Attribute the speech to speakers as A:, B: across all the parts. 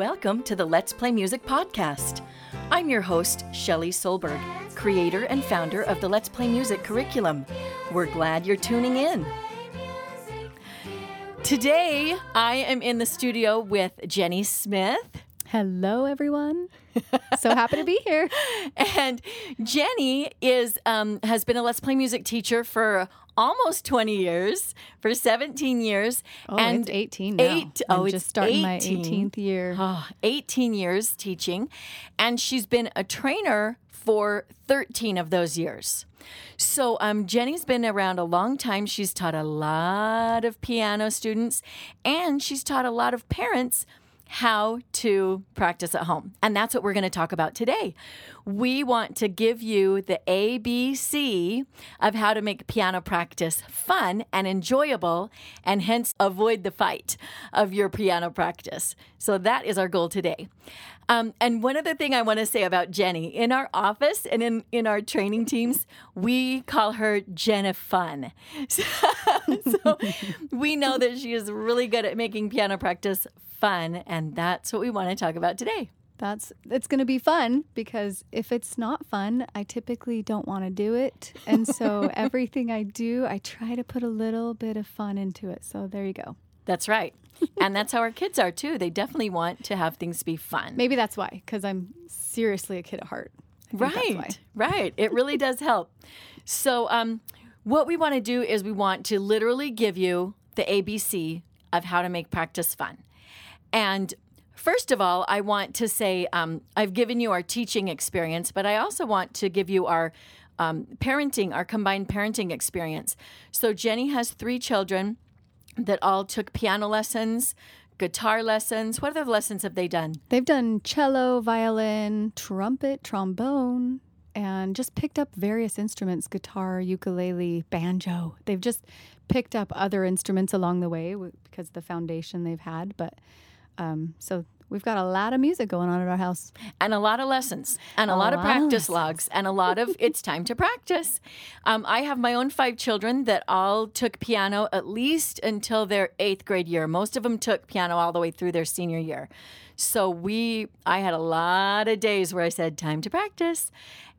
A: Welcome to the Let's Play Music podcast. I'm your host, Shelley Solberg, creator and founder of the Let's Play Music curriculum. We're glad you're tuning in. Today, I am in the studio with Jenny Smith.
B: Hello, everyone. so happy to be here.
A: And Jenny is um, has been a Let's Play Music teacher for almost 20 years, for 17 years.
B: Oh,
A: and
B: it's 18 now.
A: Eight,
B: I'm
A: oh,
B: just starting
A: 18.
B: my 18th year.
A: Oh, 18 years teaching, and she's been a trainer for 13 of those years. So, um, Jenny's been around a long time. She's taught a lot of piano students, and she's taught a lot of parents how to practice at home. And that's what we're going to talk about today. We want to give you the ABC of how to make piano practice fun and enjoyable, and hence avoid the fight of your piano practice. So that is our goal today. Um, and one other thing I want to say about Jenny in our office and in, in our training teams, we call her Jenna Fun. So, so we know that she is really good at making piano practice fun, and that's what we want to talk about today.
B: That's it's going to be fun because if it's not fun, I typically don't want to do it. And so everything I do, I try to put a little bit of fun into it. So there you go.
A: That's right. And that's how our kids are too. They definitely want to have things be fun.
B: Maybe that's why because I'm seriously a kid at heart. I think that's why.
A: Right, right. It really does help. So, um, what we want to do is we want to literally give you the ABC of how to make practice fun. And first of all, I want to say um, I've given you our teaching experience, but I also want to give you our um, parenting, our combined parenting experience. So, Jenny has three children that all took piano lessons, guitar lessons. What other lessons have they done?
B: They've done cello, violin, trumpet, trombone, and just picked up various instruments guitar, ukulele, banjo. They've just picked up other instruments along the way because the foundation they've had. But um, so we've got a lot of music going on at our house.
A: and a lot of lessons and a,
B: A
A: lot of
B: lot of
A: practice
B: lessons.
A: logs and a lot of it's time to practice. Um, I have my own five children that all took piano at least until their eighth grade year. Most of them took piano all the way through their senior year. So we, I had a lot of days where I said time to practice,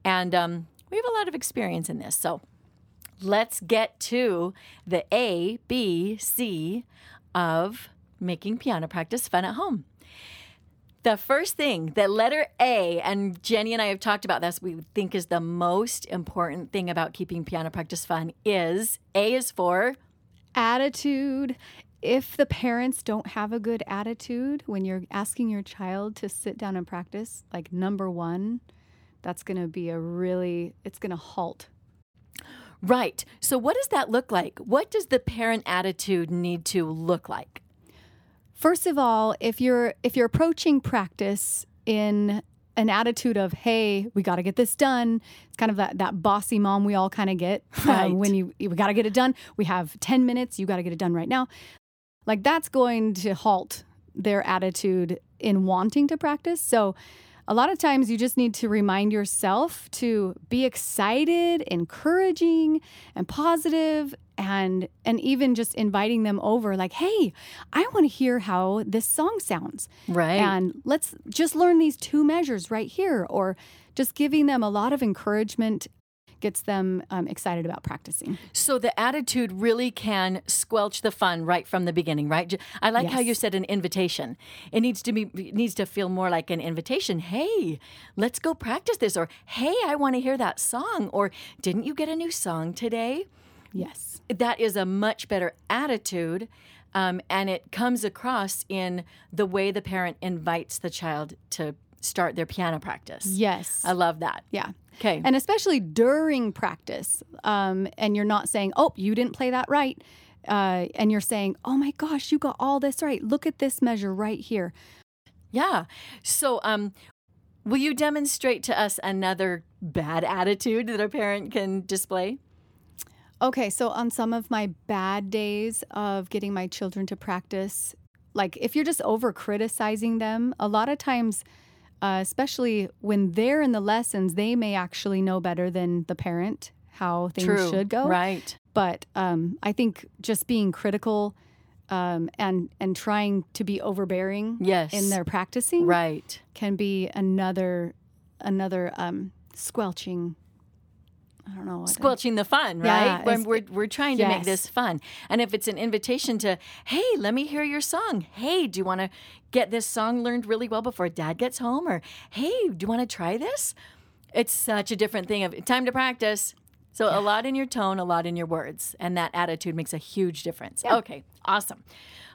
A: and um, we have a lot of experience in this. So let's get to the A, B, C of making piano practice fun at home. The first thing, the letter A, and Jenny and I have talked about this, we think is the most important thing about keeping piano practice fun is A is for
B: Attitude. If the parents don't have a good attitude when you're asking your child to sit down and practice, like number one, that's going to be a really, it's going to halt.
A: right. So, what does that look like? What does the parent attitude need to look like?
B: First of all, if you're if you're approaching practice in an attitude of hey we got to get this done it's kind of that, that bossy mom we all kind of get uh,
A: Right.
B: when you we got to get it done. We have 10 minutes you got to get it done right now. Like that's going to halt their attitude in wanting to practice. So a lot of times you just need to remind yourself to be excited encouraging and positive and and even just inviting them over like hey i want to hear how this song sounds
A: Right.
B: and let's just learn these two measures right here or just giving them a lot of encouragement gets them um, excited about practicing
A: So the attitude really can squelch the fun right from the beginning, right? I like how you said an invitation. It needs to be it needs to feel more like an invitation. Hey, let's go practice this or hey, I want to hear that song or didn't you get a new song today?
B: yes
A: That is a much better attitude. Um, and it comes across in the way the parent invites the child to start their piano practice.
B: yes
A: I love that.
B: yeah
A: Okay.
B: and especially during practice um, and you're not saying oh you didn't play that right uh, and you're saying oh my gosh you got all this right look at this measure right here
A: Yeah. So, um, will you demonstrate to us another bad attitude that a parent can display?
B: Okay, so on some of my bad days of getting my children to practice, like if you're just over criticizing them, a lot of times, uh, especially when they're in the lessons, they may actually know better than the parent how things
A: True.
B: should go.
A: Right.
B: But um, I think just being critical um, and and trying to be overbearing
A: Yes.
B: in their practicing
A: Right.
B: can be another another um, squelching. I don't know. What
A: Squelching the fun,
B: Yeah,
A: right? When we're, we're trying to make this fun. And if it's an invitation to, hey, let me hear your song. Hey, do you want to get this song learned really well before dad gets home? Or, hey, do you want to try this? It's such a different thing of time to practice. So a lot in your tone, a lot in your words, and that attitude makes a huge difference. Okay, awesome.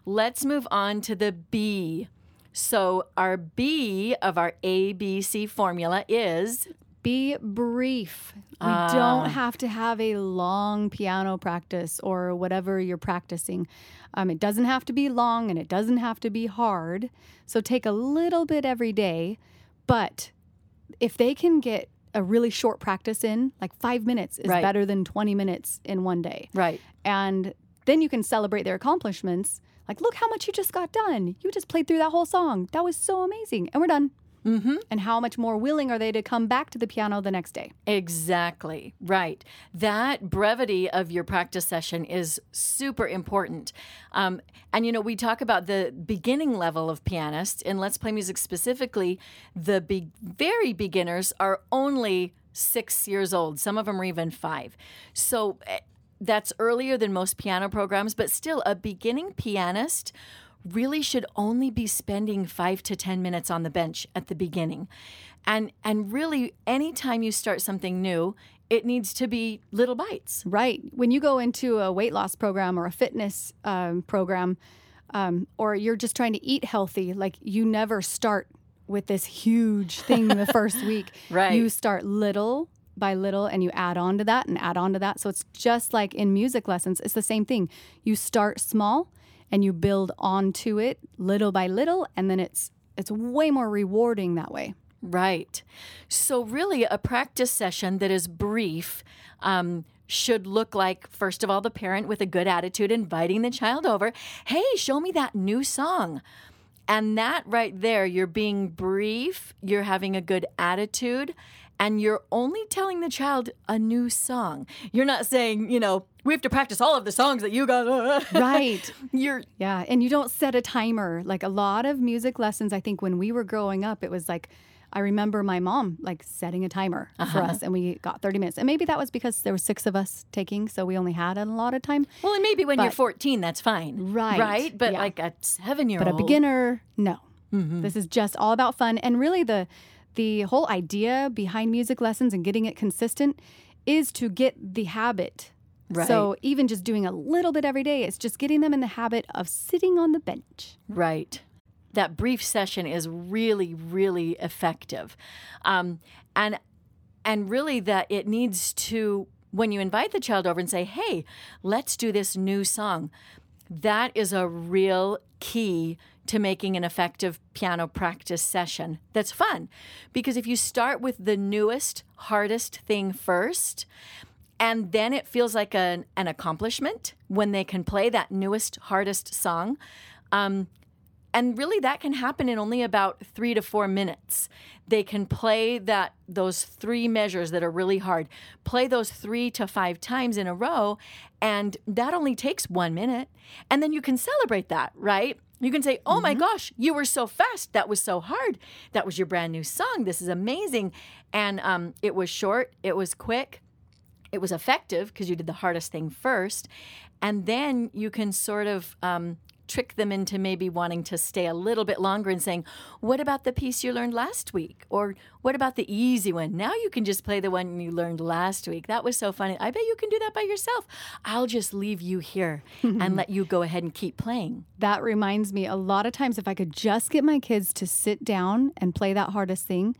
A: Let's move on to the B. So our B of our ABC formula is
B: Be brief. We
A: Ah.
B: don't have to have a long piano practice or whatever you're practicing. Um, it doesn't have to be long and it doesn't have to be hard. So take a little bit every day. But if they can get a really short practice in, like five minutes is
A: Right.
B: better than 20 minutes in one day.
A: right.
B: And then you can celebrate their accomplishments. Like, look how much you just got done. You just played through that whole song. That was so amazing. And we're done.
A: Mm-hmm.
B: And how much more willing are they to come back to the piano the next day?
A: Exactly. Right. That brevity of your practice session is super important. Um, and, you know, we talk about the beginning level of pianists in Let's Play Music specifically. The be- very beginners are only six years old, some of them are even five. So eh, that's earlier than most piano programs, but still, a beginning pianist really should only be spending five to 10 minutes on the bench at the beginning. And, and really, anytime you start something new, it needs to be little bites.
B: Right. When you go into a weight loss program or a fitness um, program, um, or you're just trying to eat healthy, like you never start with this huge thing the first week.
A: Right.
B: You start little by little and you add on to that and add on to that. So it's just like in music lessons, it's the same thing. You start small and you build onto it little by little, and then it's it's way more rewarding that way.
A: Right. So, really, a practice session that is brief um, should look like, first of all, the parent with a good attitude inviting the child over. Hey, show me that new song. And that right there, you're being brief, you're having a good attitude, and you're only telling the child a new song. You're not saying, you know, we have to practice all of the songs that you got.
B: Right.
A: You're
B: Yeah, and you don't set a timer. Like a lot of music lessons, I think when we were growing up, it was like I remember my mom like setting a timer for us, and we got 30 minutes. And maybe that was because there were six of us taking, so we only had a lot of time.
A: well, and maybe when you're 14, that's fine.
B: Right,
A: Right. But
B: yeah.
A: like a seven year
B: But a beginner, no.
A: Mm-hmm.
B: This is just all about fun, and really the the whole idea behind music lessons and getting it consistent is to get the habit.
A: Right.
B: So even just doing a little bit every day, it's just getting them in the habit of sitting on the bench.
A: Right. That brief session is really, really effective, um, and and really that it needs to when you invite the child over and say, "Hey, let's do this new song." That is a real key to making an effective piano practice session that's fun. Because if you start with the newest, hardest thing first, and then it feels like an, an accomplishment when they can play that newest, hardest song. Um, and really, that can happen in only about three to four minutes. They can play that those three measures that are really hard, play those three to five times in a row, and that only takes one minute. And then you can celebrate that, right? You can say, "Oh my gosh, you were so fast! That was so hard! That was your brand new song! This is amazing!" And um, it was short, it was quick, it was effective because you did the hardest thing first. And then you can sort of um, trick them into maybe wanting to stay a little bit longer and saying, What about the piece you learned last week? Or what about the easy one? Now you can just play the one you learned last week. That was so funny. I bet you can do that by yourself. I'll just leave you here and let you go ahead and keep playing.
B: That reminds me a lot of times if I could just get my kids to sit down and play that hardest thing,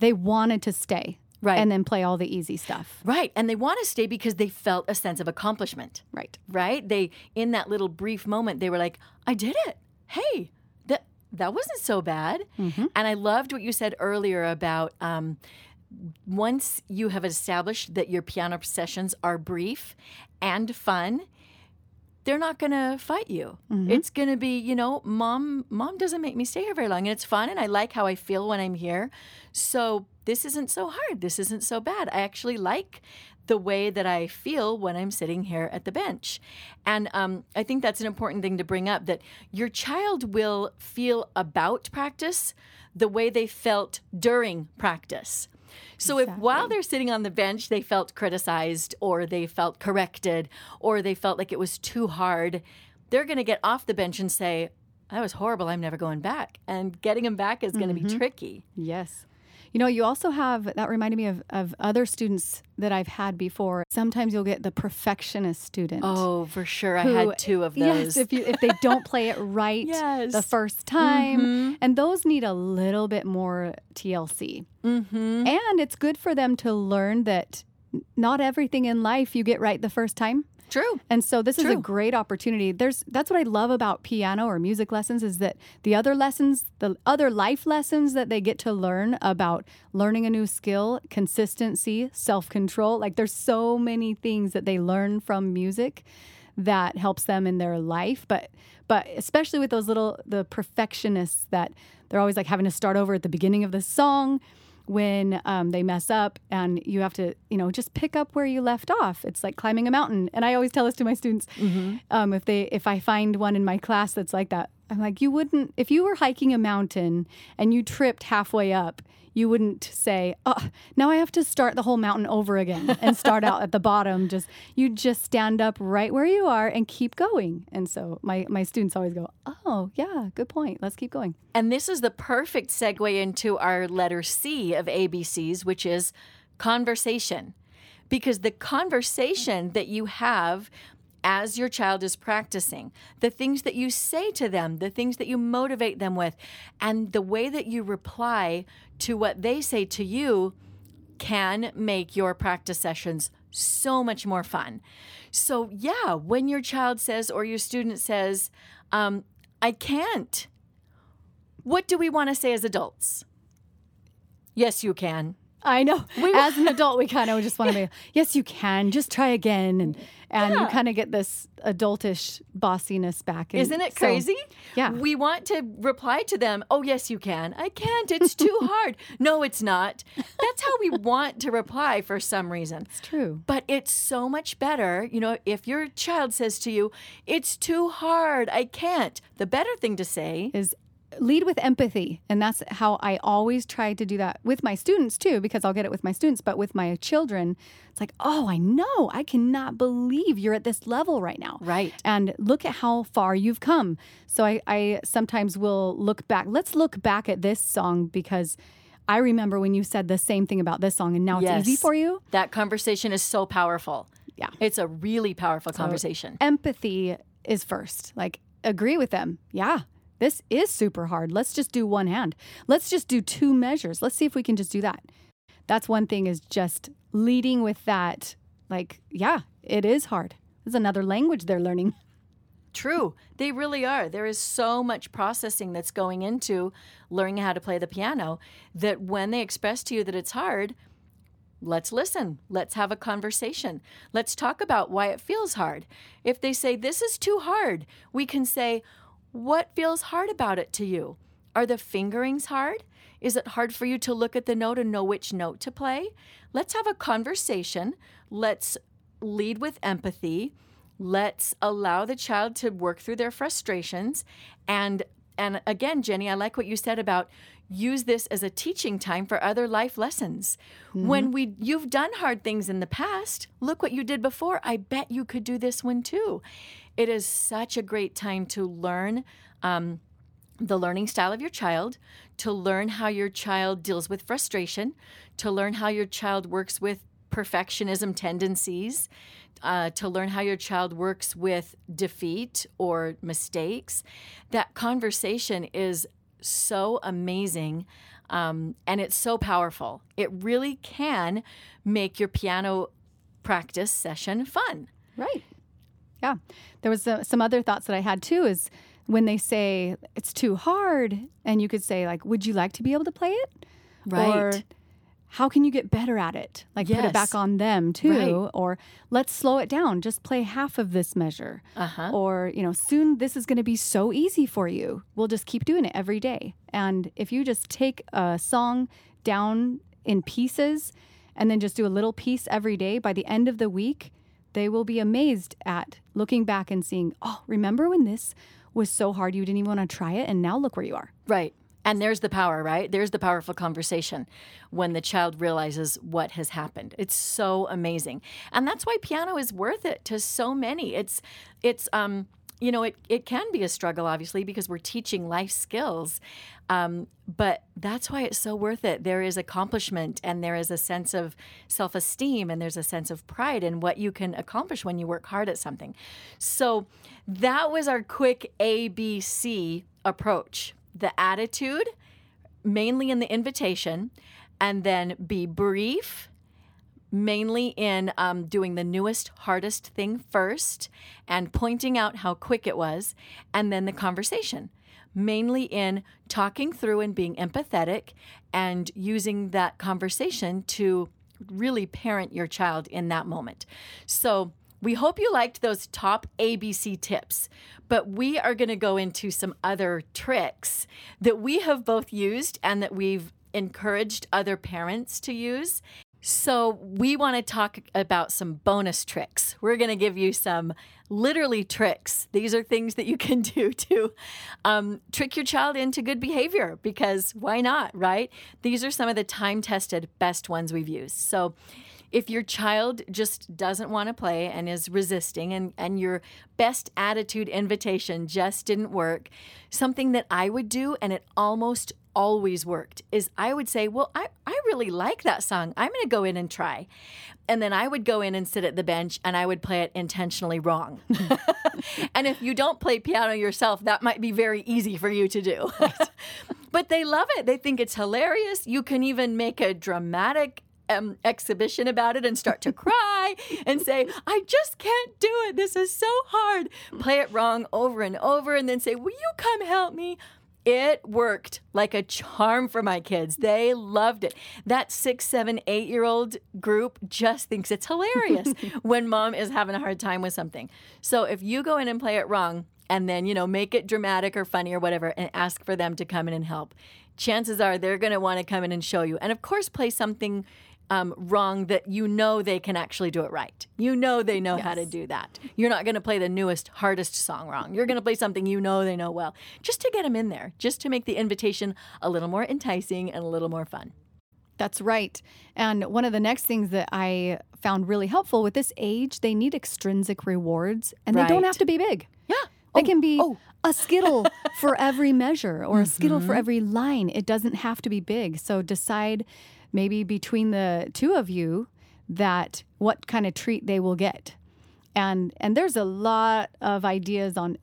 B: they wanted to stay.
A: Right.
B: And then play all the easy stuff.
A: Right. And they want to stay because they felt a sense of accomplishment.
B: Right.
A: right? They in that little brief moment they were like, "I did it. Hey, that that wasn't so bad." And I loved what you said earlier about um, once you have established that your piano sessions are brief and fun. They're not going to fight you. It's going to be, you know, mom. Mom doesn't make me stay here very long, and it's fun, and I like how I feel when I'm here. So this isn't so hard. This isn't so bad. I actually like the way that I feel when I'm sitting here at the bench. And um, I think that's an important thing to bring up that your child will feel about practice the way they felt during practice. So if while they're sitting on the bench they felt criticized or they felt corrected or they felt like it was too hard, they're going to get off the bench and say, that was horrible. I'm never going back. And getting them back is going to be mm-hmm. tricky.
B: Yes. You know, you also have that reminded me of, of other students that I've had before. Sometimes you'll get the perfectionist student.
A: Oh, for sure. I had two of those.
B: Yes, if you if they don't play it right
A: Yes.
B: the first time,
A: Mhm.
B: and those need a little bit more TLC.
A: mm-hmm.
B: And it's good for them to learn that not everything in life you get right the first time.
A: True.
B: And so this is a great opportunity. There's that's what I love about piano or music lessons is that the other lessons, the other life lessons that they get to learn about learning a new skill, consistency, self-control, like there's so many things that they learn from music that helps them in their life, but but especially with those little the perfectionists that they're always like having to start over at the beginning of the song when um, they mess up and you have to you know just pick up where you left off. It's like climbing a mountain. And i always tell this to my students um, if they if i find one in my class that's like that i'm like you wouldn't if you were hiking a mountain and you tripped halfway up you wouldn't say oh now i have to start the whole mountain over again and start out at the bottom. Just you just stand up right where you are and keep going. And so my my students always go oh yeah good point. Let's keep going.
A: And this is the perfect segue into our letter C of ABCs, which is conversation. Because the conversation that you have as your child is practicing, the things that you say to them, the things that you motivate them with, and the way that you reply to what they say to you can make your practice sessions so much more fun. So, yeah, when your child says or your student says, um, I can't, what do we want to say as adults? Yes, you can.
B: I know. As an adult, we kind of just want to be, yes, you can. Just try again, and and you kind of get this adultish bossiness back. And
A: Isn't it
B: so-
A: crazy?
B: yeah.
A: We want to reply to them, oh, yes, you can. I can't. It's too hard. No, it's not. That's how we want to reply for some reason.
B: it's true.
A: But it's so much better, you know, if your child says to you, it's too hard. I can't. The better thing to say
B: Is lead with empathy, and that's how I always try to do that with my students too, because I'll get it with my students, but with my children, it's like, oh, I know. I cannot believe you're at this level right now.
A: Right.
B: and look at how far you've come. So I, I sometimes will look back. Let's look back at this song because I remember when you said the same thing about this song, and now it's easy for you.
A: that conversation is so powerful.
B: Yeah.
A: It's a really powerful conversation.
B: Empathy is first. Like, agree with them. Yeah, this is super hard. Let's just do one hand. Let's just do two measures. Let's see if we can just do that. That's one thing is just leading with that. Like, yeah, it is hard. It's another language they're learning.
A: True. They really are. There is so much processing that's going into learning how to play the piano that when they express to you that it's hard, let's listen. Let's have a conversation. Let's talk about why it feels hard. If they say, This is too hard, we can say, What feels hard about it to you? Are the fingerings hard? Is it hard for you to look at the note and know which note to play? Let's have a conversation. Let's lead with empathy. Let's allow the child to work through their frustrations. And and again, Jenny, I like what you said about use this as a teaching time for other life lessons. When we you've done hard things in the past, look what you did before. I bet you could do this one too. It is such a great time to learn um, the learning style of your child, to learn how your child deals with frustration, to learn how your child works with perfectionism tendencies, uh, to learn how your child works with defeat or mistakes. That conversation is so amazing um, and it's so powerful. It really can make your piano practice session fun.
B: Right. Yeah. There was uh, some other thoughts that I had too is when they say it's too hard and you could say like would you like to be able to play it? Or how can you get better at it? Like put it back on them too
A: Right.
B: or let's slow it down. Just play half of this measure.
A: Uh-huh.
B: Or, you know, soon this is going to be so easy for you. We'll just keep doing it every day. And if you just take a song down in pieces and then just do a little piece every day, by the end of the week, they will be amazed at looking back and seeing, oh, remember when this was so hard you didn't even want to try it? And now look where you are.
A: Right. And there's the power, right? There's the powerful conversation when the child realizes what has happened. It's so amazing. And that's why piano is worth it to so many. It's it's um you know, it, it can be a struggle, obviously, because we're teaching life skills. Um, but that's why it's so worth it. There is accomplishment and there is a sense of self esteem and there's a sense of pride in what you can accomplish when you work hard at something. So that was our quick ABC approach the attitude, mainly in the invitation, and then be brief mainly in um, doing the newest, hardest thing first and pointing out how quick it was, and then the conversation, mainly in talking through and being empathetic and using that conversation to really parent your child in that moment. So, we hope you liked those top ABC tips, but we are going to go into some other tricks that we have both used and that we've encouraged other parents to use. So, we want to talk about some bonus tricks. We're going to give you some literally tricks. These are things that you can do to um, trick your child into good behavior because why not, right? These are some of the time tested best ones we've used. So, if your child just doesn't want to play and is resisting and, and your best attitude invitation just didn't work, something that I would do, and it almost always worked, is I would say, Well, I, I really like that song. I'm going to go in and try. And then I would go in and sit at the bench and I would play it intentionally wrong. and if you don't play piano yourself, that might be very easy for you to do. but they love it. They think it's hilarious. You can even make a dramatic um, exhibition about it and start to cry and say, I just can't do it. This is so hard. Play it wrong over and over and then say, Will you come help me? It worked like a charm for my kids. They loved it. That six, seven, eight year old group just thinks it's hilarious when mom is having a hard time with something. So if you go in and play it wrong, and then, you know, make it dramatic or funny or whatever, and ask for them to come in and help, chances are they're going to want to come in and show you. And of course, play something um, wrong that you know they can actually do it right. You know they know yes. how to do that. You're not going to play the newest, hardest song wrong. You're going to play something you know they know well, just to get them in there, just to make the invitation a little more enticing and a little more fun.
B: That's right. And one of the next things that I found really helpful with this age, they need extrinsic rewards and right. they don't have to be big.
A: Yeah.
B: They oh, can be oh. a skittle for every measure or a skittle for mm-hmm. every line. It doesn't have to be big. So decide maybe between the two of you that what kind of treat they will get and and there's a lot of ideas on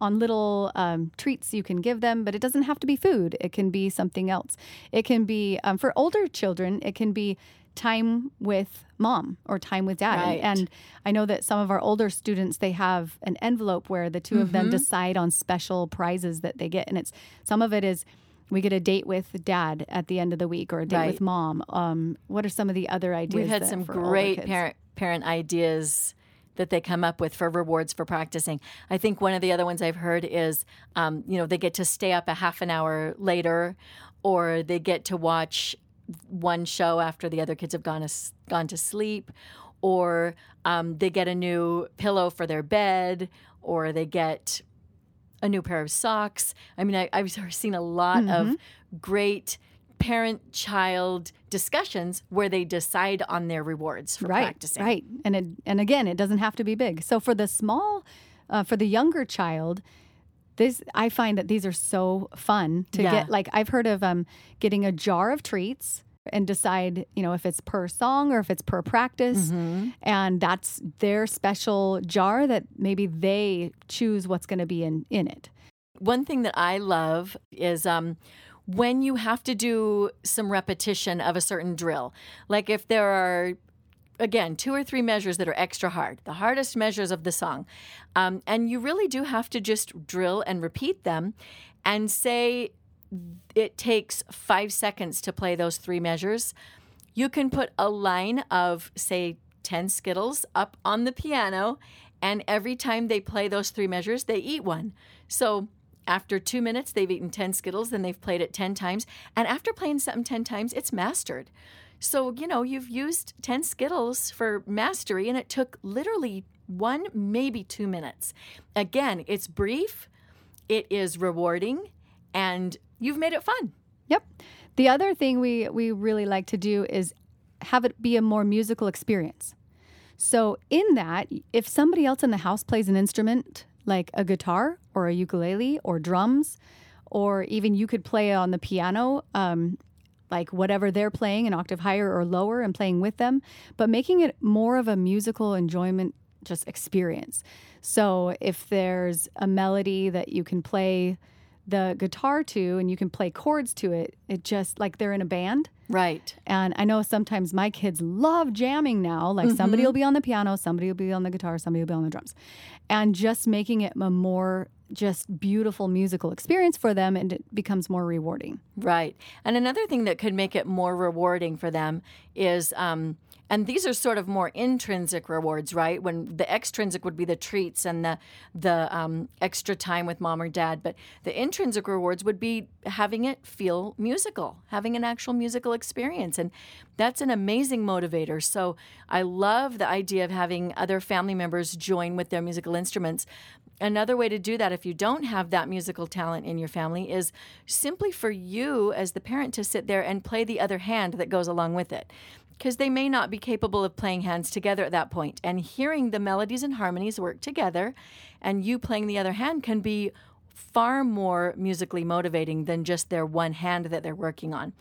B: on little um, treats you can give them, but it doesn't have to be food. It can be something else. It can be um, for older children. It can be time with mom or time with dad.
A: Right.
B: And, I know that some of our older students they have an envelope where the 2 mm-hmm. of them mm-hmm. decide on special prizes that they get, and it's some of it is we get a date with dad at the end of the week or a date right. with mom. Um, what are some of the other ideas?
A: We've had some great parent parent ideas that they come up with for rewards for practicing. I think one of the other ones I've heard is, um, you know, they get to stay up a half an hour later, or they get to watch one show after the other kids have gone to, gone to sleep, or um, they get a new pillow for their bed, or they get a new pair of socks. I mean, I, have seen a lot mm-hmm. of great parent child discussions where they decide on their rewards for
B: right,
A: practicing.
B: Right. And it, and again, it doesn't have to be big. So for the small, uh, for the younger child, this I find that these are so fun to yeah. get. Like I've heard of um, getting a jar of treats and decide, you know, if it's per song or if it's per practice. Mm-hmm. And that's their special jar that maybe they choose what's going to be in, in it.
A: One thing that I love is um, when you have to do some repetition of a certain drill. Like if there are again, two or three measures that are extra hard, the hardest measures of the song. Um, and you really do have to just drill and repeat them and say, it takes five seconds to play those three measures. You can put a line of, say, 10 Skittles up on the piano, and every time they play those three measures, they eat one. So after two minutes, they've eaten 10 Skittles, then they've played it 10 times. And after playing something 10 times, it's mastered. So, you know, you've used 10 Skittles for mastery and it took literally one, maybe two minutes. Again, it's brief, it is rewarding, and you've made it fun.
B: Yep. The other thing we we really like to do is have it be a more musical experience. So in that, if somebody else in the house plays an instrument like a guitar or a ukulele or drums, or even you could play on the piano, um, like whatever they're playing, an octave higher or lower, and playing with them, but making it more of a musical enjoyment just experience. So if there's a melody that you can play the guitar to and you can play chords to it, it just like they're in a band.
A: Right.
B: And I know sometimes my kids love jamming now. Like somebody will be on the piano, somebody will be on the guitar, somebody will be on the drums. And just making it a more just beautiful musical experience for them and it becomes more rewarding.
A: Right. And another thing that could make it more rewarding for them is, um, and these are sort of more intrinsic rewards, right? When the extrinsic would be the treats and the the um, extra time with mom or dad, but the intrinsic rewards would be having it feel musical, having an actual musical experience, and that's an amazing motivator. So I love the idea of having other family members join with their musical instruments. Another way to do that, if you don't have that musical talent in your family, is simply for you as the parent to sit there and play the other hand that goes along with it. Because they may not be capable of playing hands together at that point. And hearing the melodies and harmonies work together and you playing the other hand can be far more musically motivating than just their one hand that they're working on.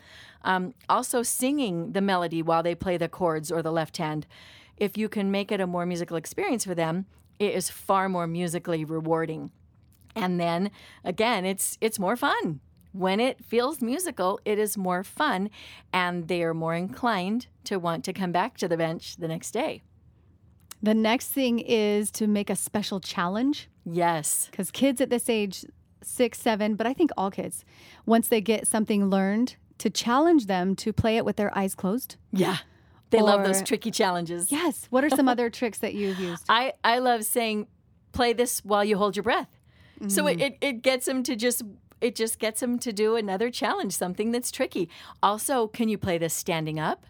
A: Um, also, singing the melody while they play the chords or the left hand, if you can make it a more musical experience for them, it is far more musically rewarding. And then again, it's it's more fun. When it feels musical, it is more fun and they are more inclined to want to come back to the bench the next day.
B: The next thing is to make a special challenge
A: Yes.
B: because kids at this age, six, seven, but I think all kids, once they get something learned, to challenge them to play it with their eyes closed.
A: Yeah. They love those tricky challenges.
B: Yes. What are some other tricks that you've used?
A: I, I love saying, play this while you hold your breath. So
B: Mm-hmm.
A: it, it, it gets them to just, it just gets them to do another challenge, something that's tricky. Also, can you play this standing up?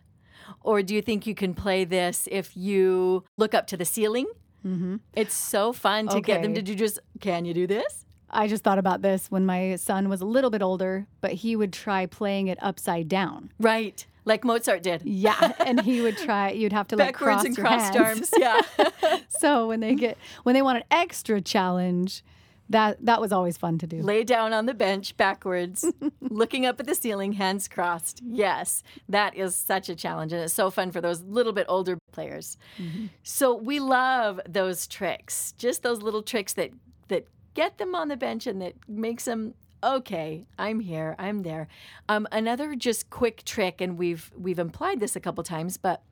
A: Or do you think you can play this if you look up to the ceiling? Mm-hmm. It's so fun to get them
B: Okay.
A: to do just, can you do this?
B: I just thought about this when my son was a little bit older, but he would try playing it upside down.
A: Right. Like Mozart did.
B: Yeah, and he would try. You'd have to like
A: Backwards
B: cross
A: and crossed
B: hands.
A: arms. Yeah.
B: So when they get when they want an extra challenge, that that was always fun to do.
A: Lay down on the bench backwards, looking up at the ceiling, hands crossed. Yes, that is such a challenge, and it's so fun for those little bit older players. Mm-hmm. So we love those tricks, just those little tricks that that get them on the bench and that makes them okay. I'm here. I'm there. Um, another just quick trick, and we've we've implied this a couple times, but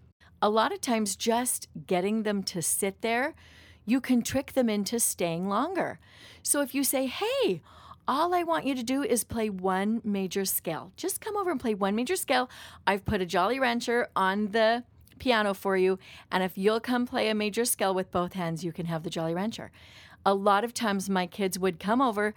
A: a lot of times just getting them to sit there, you can trick them into staying longer. So if you say, hey, all I want you to do is play one major scale. Just come over and play one major scale. I've put a Jolly Rancher on the piano for you. And if you'll come play a major scale with both hands, you can have the Jolly Rancher. A lot of times my kids would come over,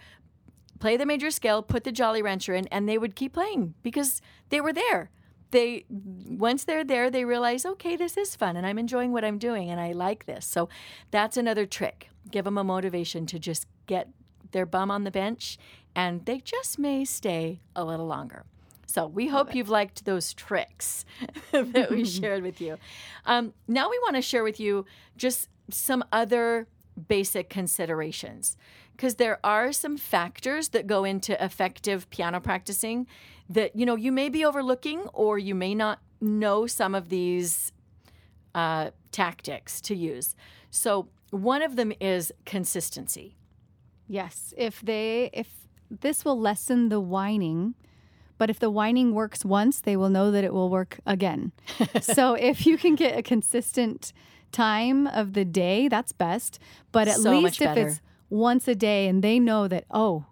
A: play the major scale, put the Jolly Rancher in, and they would keep playing because they were there. They once they're there, they realize, okay, this is fun, and I'm enjoying what I'm doing, and I like this. So that's another trick. Give them a motivation to just get their bum on the bench, and they just may stay a little longer. So we hope you've liked those tricks that we shared with you. Um, now we want to share with you just some other basic considerations. Because there are some factors that go into effective piano practicing that you know you may be overlooking or you may not know some of these uh, tactics to use. So one of them is consistency.
B: Yes, if they if this will lessen the whining, but if the whining works once, they will know that it will work again. so if you can get a consistent time of the day, that's best. But at
A: So
B: least if it's once a day and they know that oh,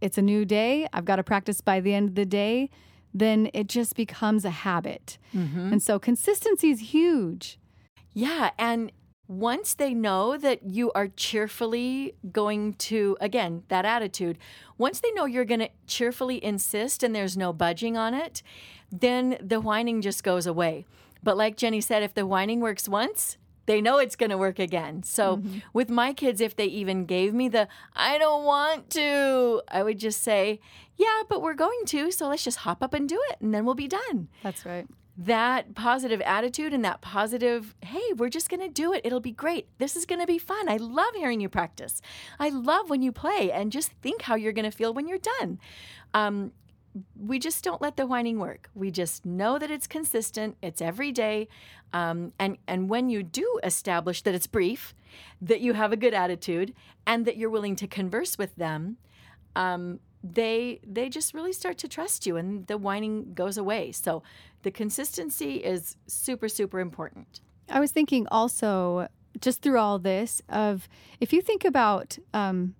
B: it's a new day, I've got to practice by the end of the day, then it just becomes a habit.
A: Mm-hmm.
B: And so consistency is huge.
A: Yeah, and once they know that you are cheerfully going to, again, that attitude, once they know you're going to cheerfully insist and there's no budging on it, then the whining just goes away. But like Jenny said, if the whining works once, they know it's going to work again. So mm-hmm. with my kids, if they even gave me the, I don't want to, I would just say, yeah, but we're going to. So let's just hop up and do it and then we'll be done.
B: That's right
A: that positive attitude and that positive, hey, we're just going to do it. It'll be great. This is going to be fun. I love hearing you practice. I love when you play and just think how you're going to feel when you're done. Um, we just don't let the whining work. We just know that it's consistent, it's every day. Um, and, and when you do establish that it's brief, that you have a good attitude, and that you're willing to converse with them, um, they they just really start to trust you and the whining goes away. So the consistency is super super important.
B: I was thinking also just through all this of if you think about um,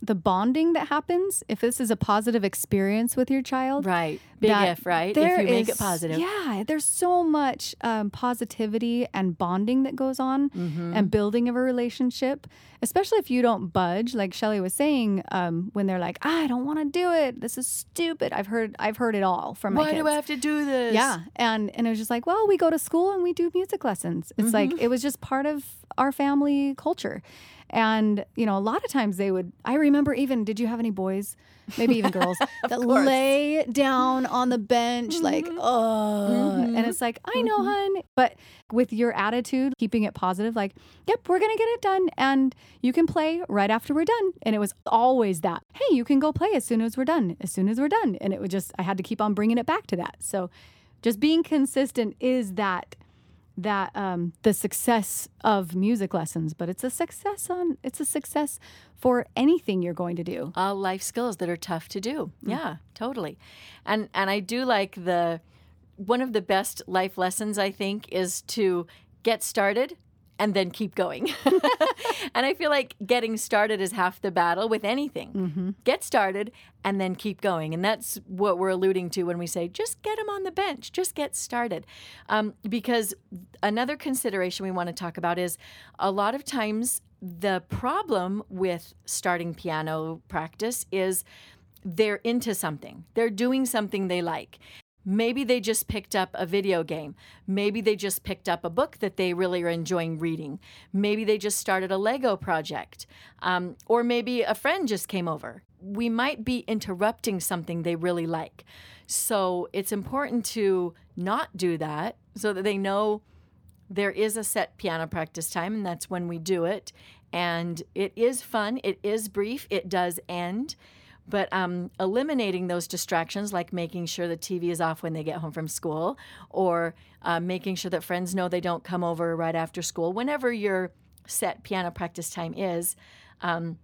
B: the bonding that happens if this is a positive experience with your child
A: right. Big if right? If you make it positive.
B: Yeah there's so much um, positivity and bonding that goes on mm-hmm. and building of a relationship especially if you don't budge. Like Shelley was saying um, when they're like i don't want to do it. This is stupid. I've heard i've heard it all from my
A: why
B: kids.
A: do i have to do this?
B: Yeah and and it was just like well we go to school and we do music lessons. It's mm-hmm. like it was just part of our family culture and, you know, a lot of times they would, I remember even, did you have any boys, maybe even girls, that course. lay down on the bench, mm-hmm. like, oh, mm-hmm. and it's like, I know, mm-hmm. hun. But with your attitude, keeping it positive, like, yep, we're going to get it done. And you can play right after we're done. And it was always that, hey, you can go play as soon as we're done, as soon as we're done. And it was just, I had to keep on bringing it back to that. So just being consistent is that that um, the success of music lessons, but it's a success on it's a success for anything you're going to do.
A: All life skills that are tough to do. Mm. Yeah, totally. And and I do like the one of the best life lessons I think is to get started and then keep going. and I feel like getting started is half the battle with anything. Mm-hmm. Get started and then keep going. And that's what we're alluding to when we say just get them on the bench, just get started. Um, because another consideration we want to talk about is a lot of times the problem with starting piano practice is they're into something. They're doing something they like. Maybe they just picked up a video game. Maybe they just picked up a book that they really are enjoying reading. Maybe they just started a Lego project. Um, or maybe a friend just came over. We might be interrupting something they really like. So it's important to not do that so that they know there is a set piano practice time, and that's when we do it. And it is fun, it is brief, it does end. But um, eliminating those distractions, like making sure the TV is off when they get home from school, or uh, making sure that friends know they don't come over right after school, whenever your set piano practice time is, um,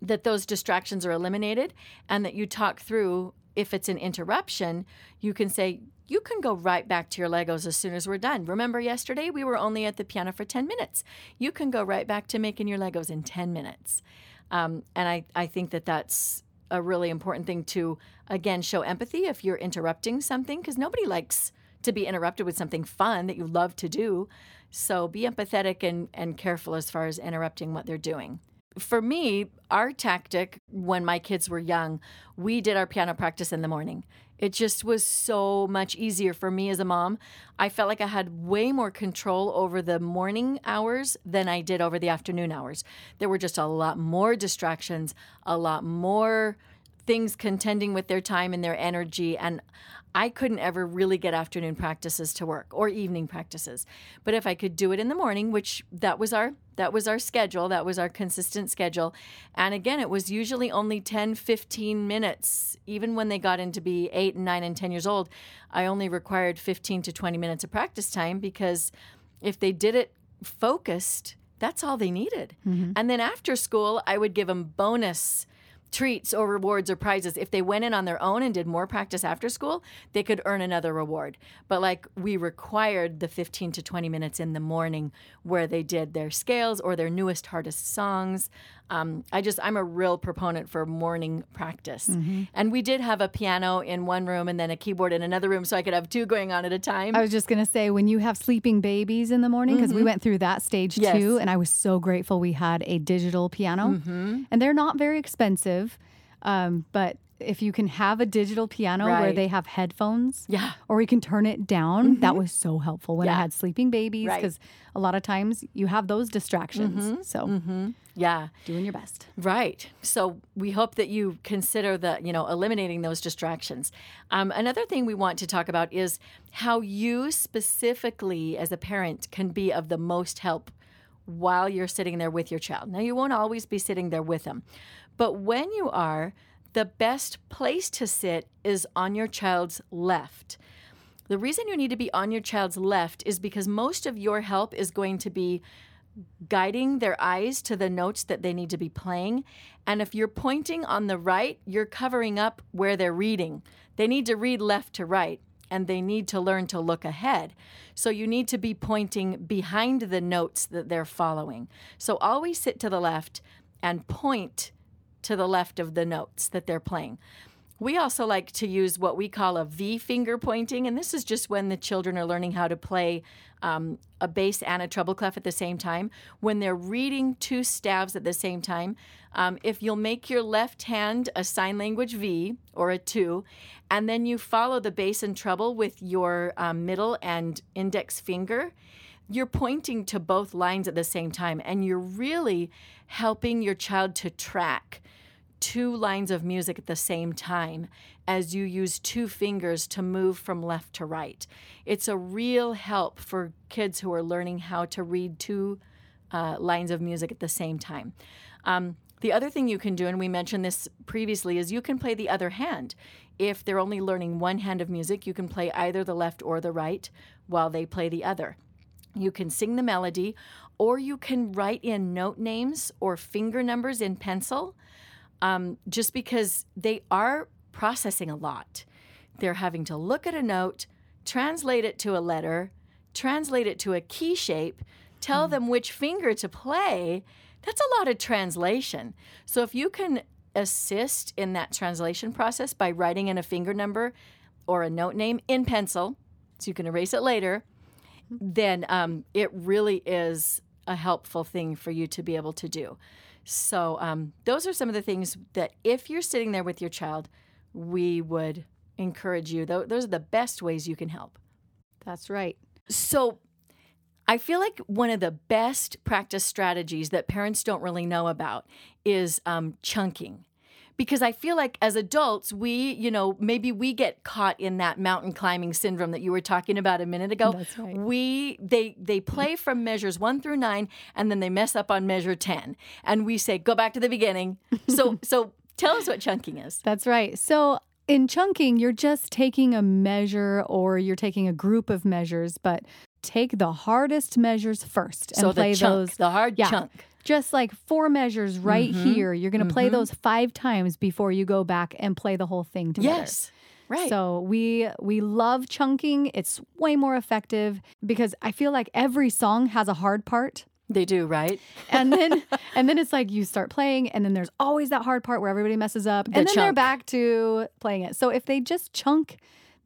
A: that those distractions are eliminated and that you talk through if it's an interruption, you can say, you can go right back to your Legos as soon as we're done. Remember yesterday we were only at the piano for 10 minutes. You can go right back to making your Legos in 10 minutes. Um, and I, I think that that's a really important thing to again show empathy if you're interrupting something because nobody likes to be interrupted with something fun that you love to do. So be empathetic and, and careful as far as interrupting what they're doing. For me, our tactic when my kids were young, we did our piano practice in the morning. It just was so much easier for me as a mom. I felt like I had way more control over the morning hours than I did over the afternoon hours. There were just a lot more distractions, a lot more things contending with their time and their energy. And I couldn't ever really get afternoon practices to work or evening practices. But if I could do it in the morning, which that was our that was our schedule, that was our consistent schedule. And again, it was usually only 10, 15 minutes. Even when they got into be 8 and 9 and 10 years old, I only required 15 to 20 minutes of practice time because if they did it focused, that's all they needed. Mm-hmm. And then after school, I would give them bonus treats or rewards or prizes. If they went in on their own and did more practice after school, they could earn another reward. But like we required the 15 to 20 minutes in the morning where they did their scales or their newest, hardest songs. Um, I just I'm a real proponent for morning practice,
B: Mm-hmm.
A: and we did have a piano in one room and then a keyboard in another room, so I could have two going on at a time.
B: I was just going to say, when you have sleeping babies in the morning, because we went through that stage
A: Mm-hmm. Yes. Mm-hmm.
B: too, and I was so grateful we had a digital piano. And they're not very expensive, um, but if you can have a digital piano where they have headphones,
A: yeah,
B: or you can turn it down, that was so helpful when I
A: Mm-hmm.
B: Had sleeping babies,
A: Right.
B: because a lot of times you have those distractions. So
A: yeah.
B: doing your best.
A: Right. So we hope that you consider the, you know, eliminating those distractions. Um, another thing we want to talk about is how you specifically, as a parent, can be of the most help while you're sitting there with your child. Now, you won't always be sitting there with them, but when you are, the best place to sit is on your child's left. The reason you need to be on your child's left is because most of your help is going to be guiding their eyes to the notes that they need to be playing. And if you're pointing on the right, you're covering up where they're reading. They need to read left to right and they need to learn to look ahead. So you need to be pointing behind the notes that they're following. So always sit to the left and point to the left of the notes that they're playing. We also like to use what we call a V finger pointing, and this is just when the children are learning how to play um, a bass and a treble clef at the same time. When they're reading two staves at the same time, um, if you'll make your left hand a sign language V or a two, and then you follow the bass and treble with your um, middle and index finger, you're pointing to both lines at the same time, and you're really helping your child to track two lines of music at the same time as you use two fingers to move from left to right. It's a real help for kids who are learning how to read two uh, lines of music at the same time. Um, the other thing you can do, and we mentioned this previously, is you can play the other hand. If they're only learning one hand of music, you can play either the left or the right while they play the other. You can sing the melody, or you can write in note names or finger numbers in pencil um, just because they are processing a lot. They're having to look at a note, translate it to a letter, translate it to a key shape, tell them which finger to play. That's a lot of translation. So if you can assist in that translation process by writing in a finger number or a note name in pencil, so you can erase it later, then um, it really is a helpful thing for you to be able to do. So, um, those are some of the things that if you're sitting there with your child, we would encourage you. Tho- Those are the best ways you can help.
B: That's right.
A: So, I feel like one of the best practice strategies that parents don't really know about is um, chunking. Because I feel like as adults, we, you know, maybe we get caught in that mountain climbing syndrome that you were talking about a minute ago.
B: That's right.
A: We they they play from measures one through nine, and then they mess up on measure ten, and we say go back to the beginning. So so tell us what chunking is.
B: That's right. So in chunking, you're just taking a measure or you're taking a group of measures, but take the hardest measures first and
A: So
B: play
A: chunk,
B: those.
A: the hard
B: yeah.
A: chunk.
B: Just like four measures right
A: Mm-hmm.
B: here. You're going to play those five times before you go back and play the whole thing together.
A: Yes, right.
B: So we we love chunking. It's way more effective because I feel like every song has a hard part.
A: they do right.
B: And then and then it's like you start playing and then there's always that hard part where everybody messes up and then they're back to playing it. So if they just chunk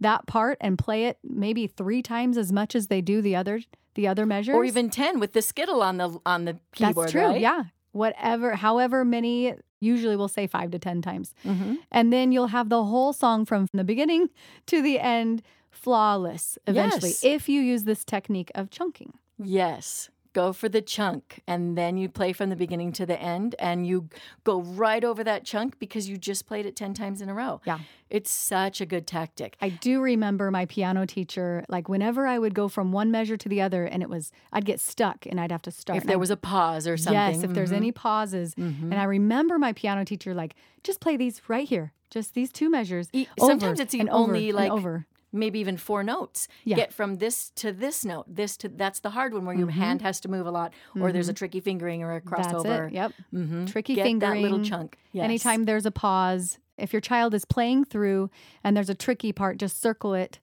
B: that part and play it maybe 3 times as much as they do the other the other measures
A: or even 10 with the skittle on the on the keyboard
B: That's true.
A: right?
B: Yeah. Whatever however many usually we'll say 5 to 10 times.
A: Mhm.
B: And then you'll have the whole song from the beginning to the end flawless eventually
A: Yes.
B: if you use this technique of chunking.
A: yes go for the chunk and then you play from the beginning to the end and you go right over that chunk because you just played it 10 times in a row
B: Yeah.
A: it's such a good tactic
B: I do remember my piano teacher, like whenever I would go from one measure to the other, and it was, I'd get stuck and I'd have to start.
A: if there
B: I-
A: was a pause or something
B: Yes, if there's
A: Mhm.
B: any pauses. And I remember my piano teacher, like, just play these right here, just these two measures.
A: E- sometimes it's
B: and
A: even
B: over
A: only like
B: over.
A: Maybe even four notes
B: Yeah.
A: get from this to this note this to that's the hard one where your hand has to move a lot or there's a tricky fingering or a
B: Mm-hmm. That's
A: crossover
B: it. Yep.
A: Mhm.
B: Tricky
A: Get
B: fingering.
A: that little chunk yes.
B: Anytime there's a pause, if your child is playing through and there's a tricky part, just circle it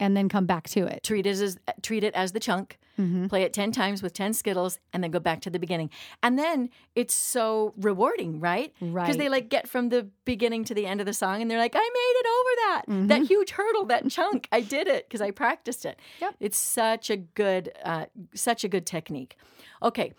B: and then come back to it.
A: treat it as treat it as the chunk
B: Mm-hmm.
A: play it 10 times with 10 Skittles, and then go back to the beginning. And then it's so rewarding, right? Because they like get from the beginning to the end of the song and they're like, I made it over that. That huge hurdle, that chunk. I did it because I practiced it.
B: Yep.
A: It's such a good, uh, such a good technique. Okay.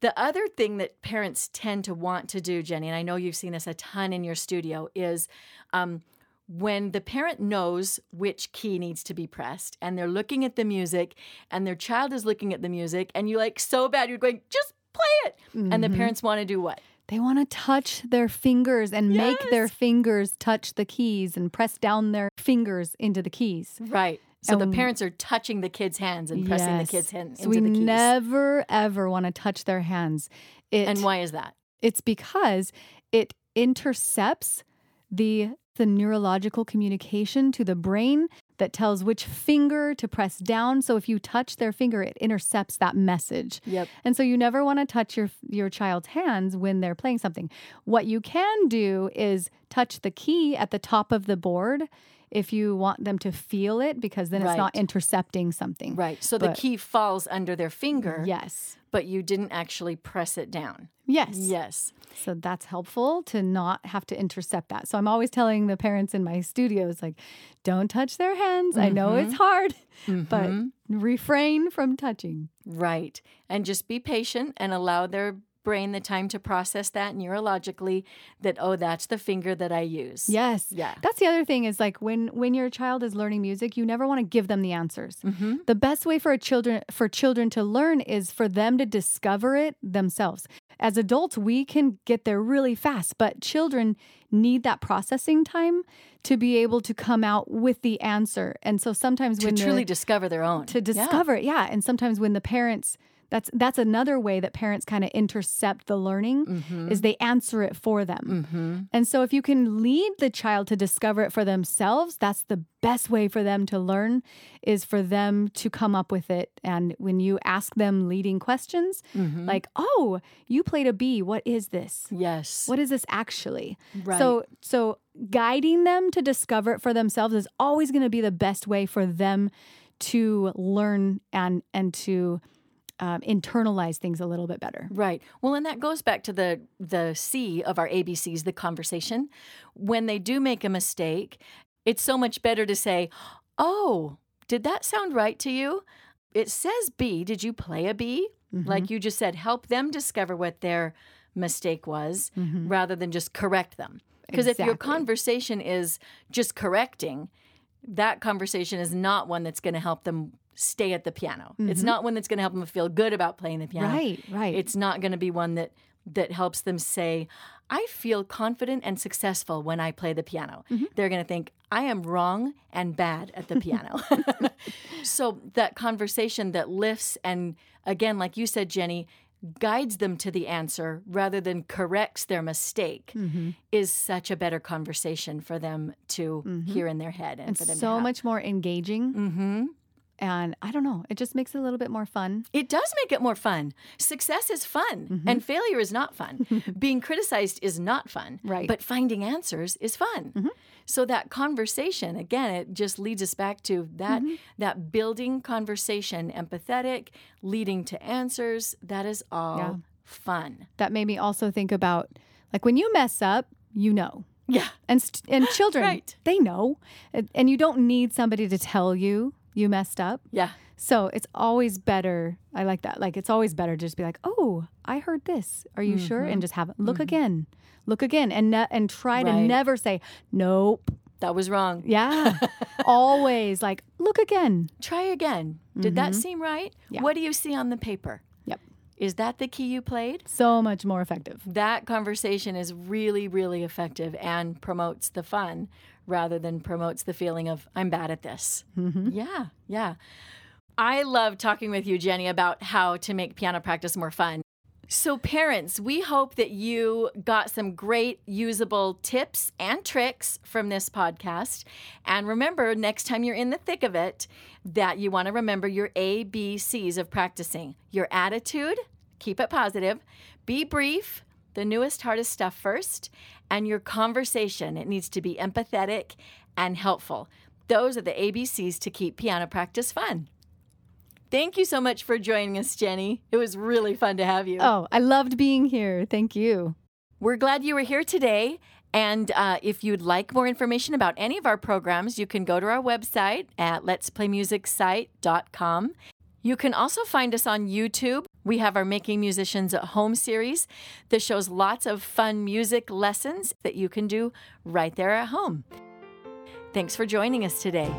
A: The other thing that parents tend to want to do, Jenny, and I know you've seen this a ton in your studio, is um, when the parent knows which key needs to be pressed and they're looking at the music and their child is looking at the music and you're like so bad, you're going, just play it. And the mm-hmm. parents want to do what?
B: They want to touch their fingers and make their fingers touch the keys and press down their fingers into the keys.
A: Right. So the parents are touching the kids' hands and pressing the kids' hands
B: So
A: into
B: we
A: the keys.
B: never ever want to touch their hands. It,
A: and why is that?
B: It's because it intercepts the the neurological communication to the brain that tells which finger to press down. So if you touch their finger, it intercepts that message.
A: Yep.
B: And so you never want to touch your your child's hands when they're playing something. What you can do is touch the key at the top of the board if you want them to feel it because then it's not intercepting something.
A: Right. So the key falls under their finger,
B: Yes.
A: but you didn't actually press it down.
B: Yes.
A: Yes.
B: So that's helpful to not have to intercept that. So I'm always telling the parents in my studios, like, don't touch their hands. I know it's mm-hmm. hard, mm-hmm. but refrain from touching.
A: Right. And just be patient and allow their brain the time to process that neurologically that, oh, that's the finger that I use.
B: Yes.
A: Yeah.
B: That's the other thing is like when when your child is learning music, you never want to give them the answers. Mm-hmm. The best way for a children for children to learn is for them to discover it themselves. As adults, we can get there really fast, but children need that processing time to be able to come out with the answer. And so sometimes
A: To
B: when the-
A: truly discover their own.
B: to
A: Yeah.
B: discover it. Yeah. And sometimes when the parents that's that's another way that parents kind of intercept the learning
A: Mm-hmm.
B: is they answer it for them. And so if you can lead the child to discover it for themselves, that's the best way for them to learn is for them to come up with it. And when you ask them leading questions,
A: Mm-hmm.
B: like, "Oh, you played a B. What is this?"
A: Yes.
B: What is this actually?
A: Right.
B: So so guiding them to discover it for themselves is always going to be the best way for them to learn and and to um, internalize things a little bit better.
A: Right. Well, and that goes back to the the C of our ABCs, the conversation. When they do make a mistake, it's so much better to say, "Oh, did that sound right to you? It says B. Did you play a B?" Like you just said, help them discover what their mistake was rather than just correct them. Because if your conversation is just correcting, that conversation is not one that's going to help them stay at the piano. It's mm-hmm. not one that's going to help them feel good about playing the piano.
B: Right, right.
A: It's not going to be one that that helps them say, "I feel confident and successful when I play the piano." Mm-hmm. They're going to think, "I am wrong and bad at the piano." so that conversation that lifts and again, like you said, Jenny, guides them to the answer rather than corrects their mistake mm-hmm. is such a better conversation for them to hear in their head and,
B: and
A: for them to
B: so much more engaging.
A: Mm-hmm.
B: And I don't know, it just makes it a little bit more fun.
A: It does make it more fun. Success is fun,
B: Mm-hmm.
A: and failure is not fun. Being criticized is not fun.
B: Right. Mm-hmm.
A: But finding answers is fun. So that conversation, again, it just leads us back to that
B: Mm-hmm.
A: that building conversation, empathetic, leading to answers. That is all
B: Yeah.
A: fun.
B: That made me also think about like when you mess up, you know.
A: Yeah.
B: And st- and children,
A: Right.
B: they know. And you don't need somebody to tell you you messed up.
A: Yeah.
B: So it's always better. I like that. Like it's always better to just be like, "Oh, I heard this. Are you sure?" And just have look again, look again, and ne- and try to never say nope.
A: That was wrong.
B: Yeah, always like look again.
A: Try again. Did that seem right?
B: Mm-hmm. Yeah.
A: What do you see on the paper? Is that the key you played?
B: so much more effective.
A: that conversation is really, really effective and promotes the fun rather than promotes the feeling of, I'm bad at this. Mm-hmm. Yeah, yeah. I love talking with you, Jenny, about how to make piano practice more fun. So, parents, we hope that you got some great usable tips and tricks from this podcast. And remember, next time you're in the thick of it, that you want to remember your ABCs of practicing your attitude, keep it positive, be brief, the newest, hardest stuff first, and your conversation. It needs to be empathetic and helpful. Those are the ABCs to keep piano practice fun. Thank you so much for joining us, Jenny. It was really fun to have you.
B: Oh, I loved being here. Thank you.
A: We're glad you were here today. And uh, if you'd like more information about any of our programs, you can go to our website at letsplaymusicsite.com. You can also find us on YouTube. We have our Making Musicians at Home series that shows lots of fun music lessons that you can do right there at home. Thanks for joining us today.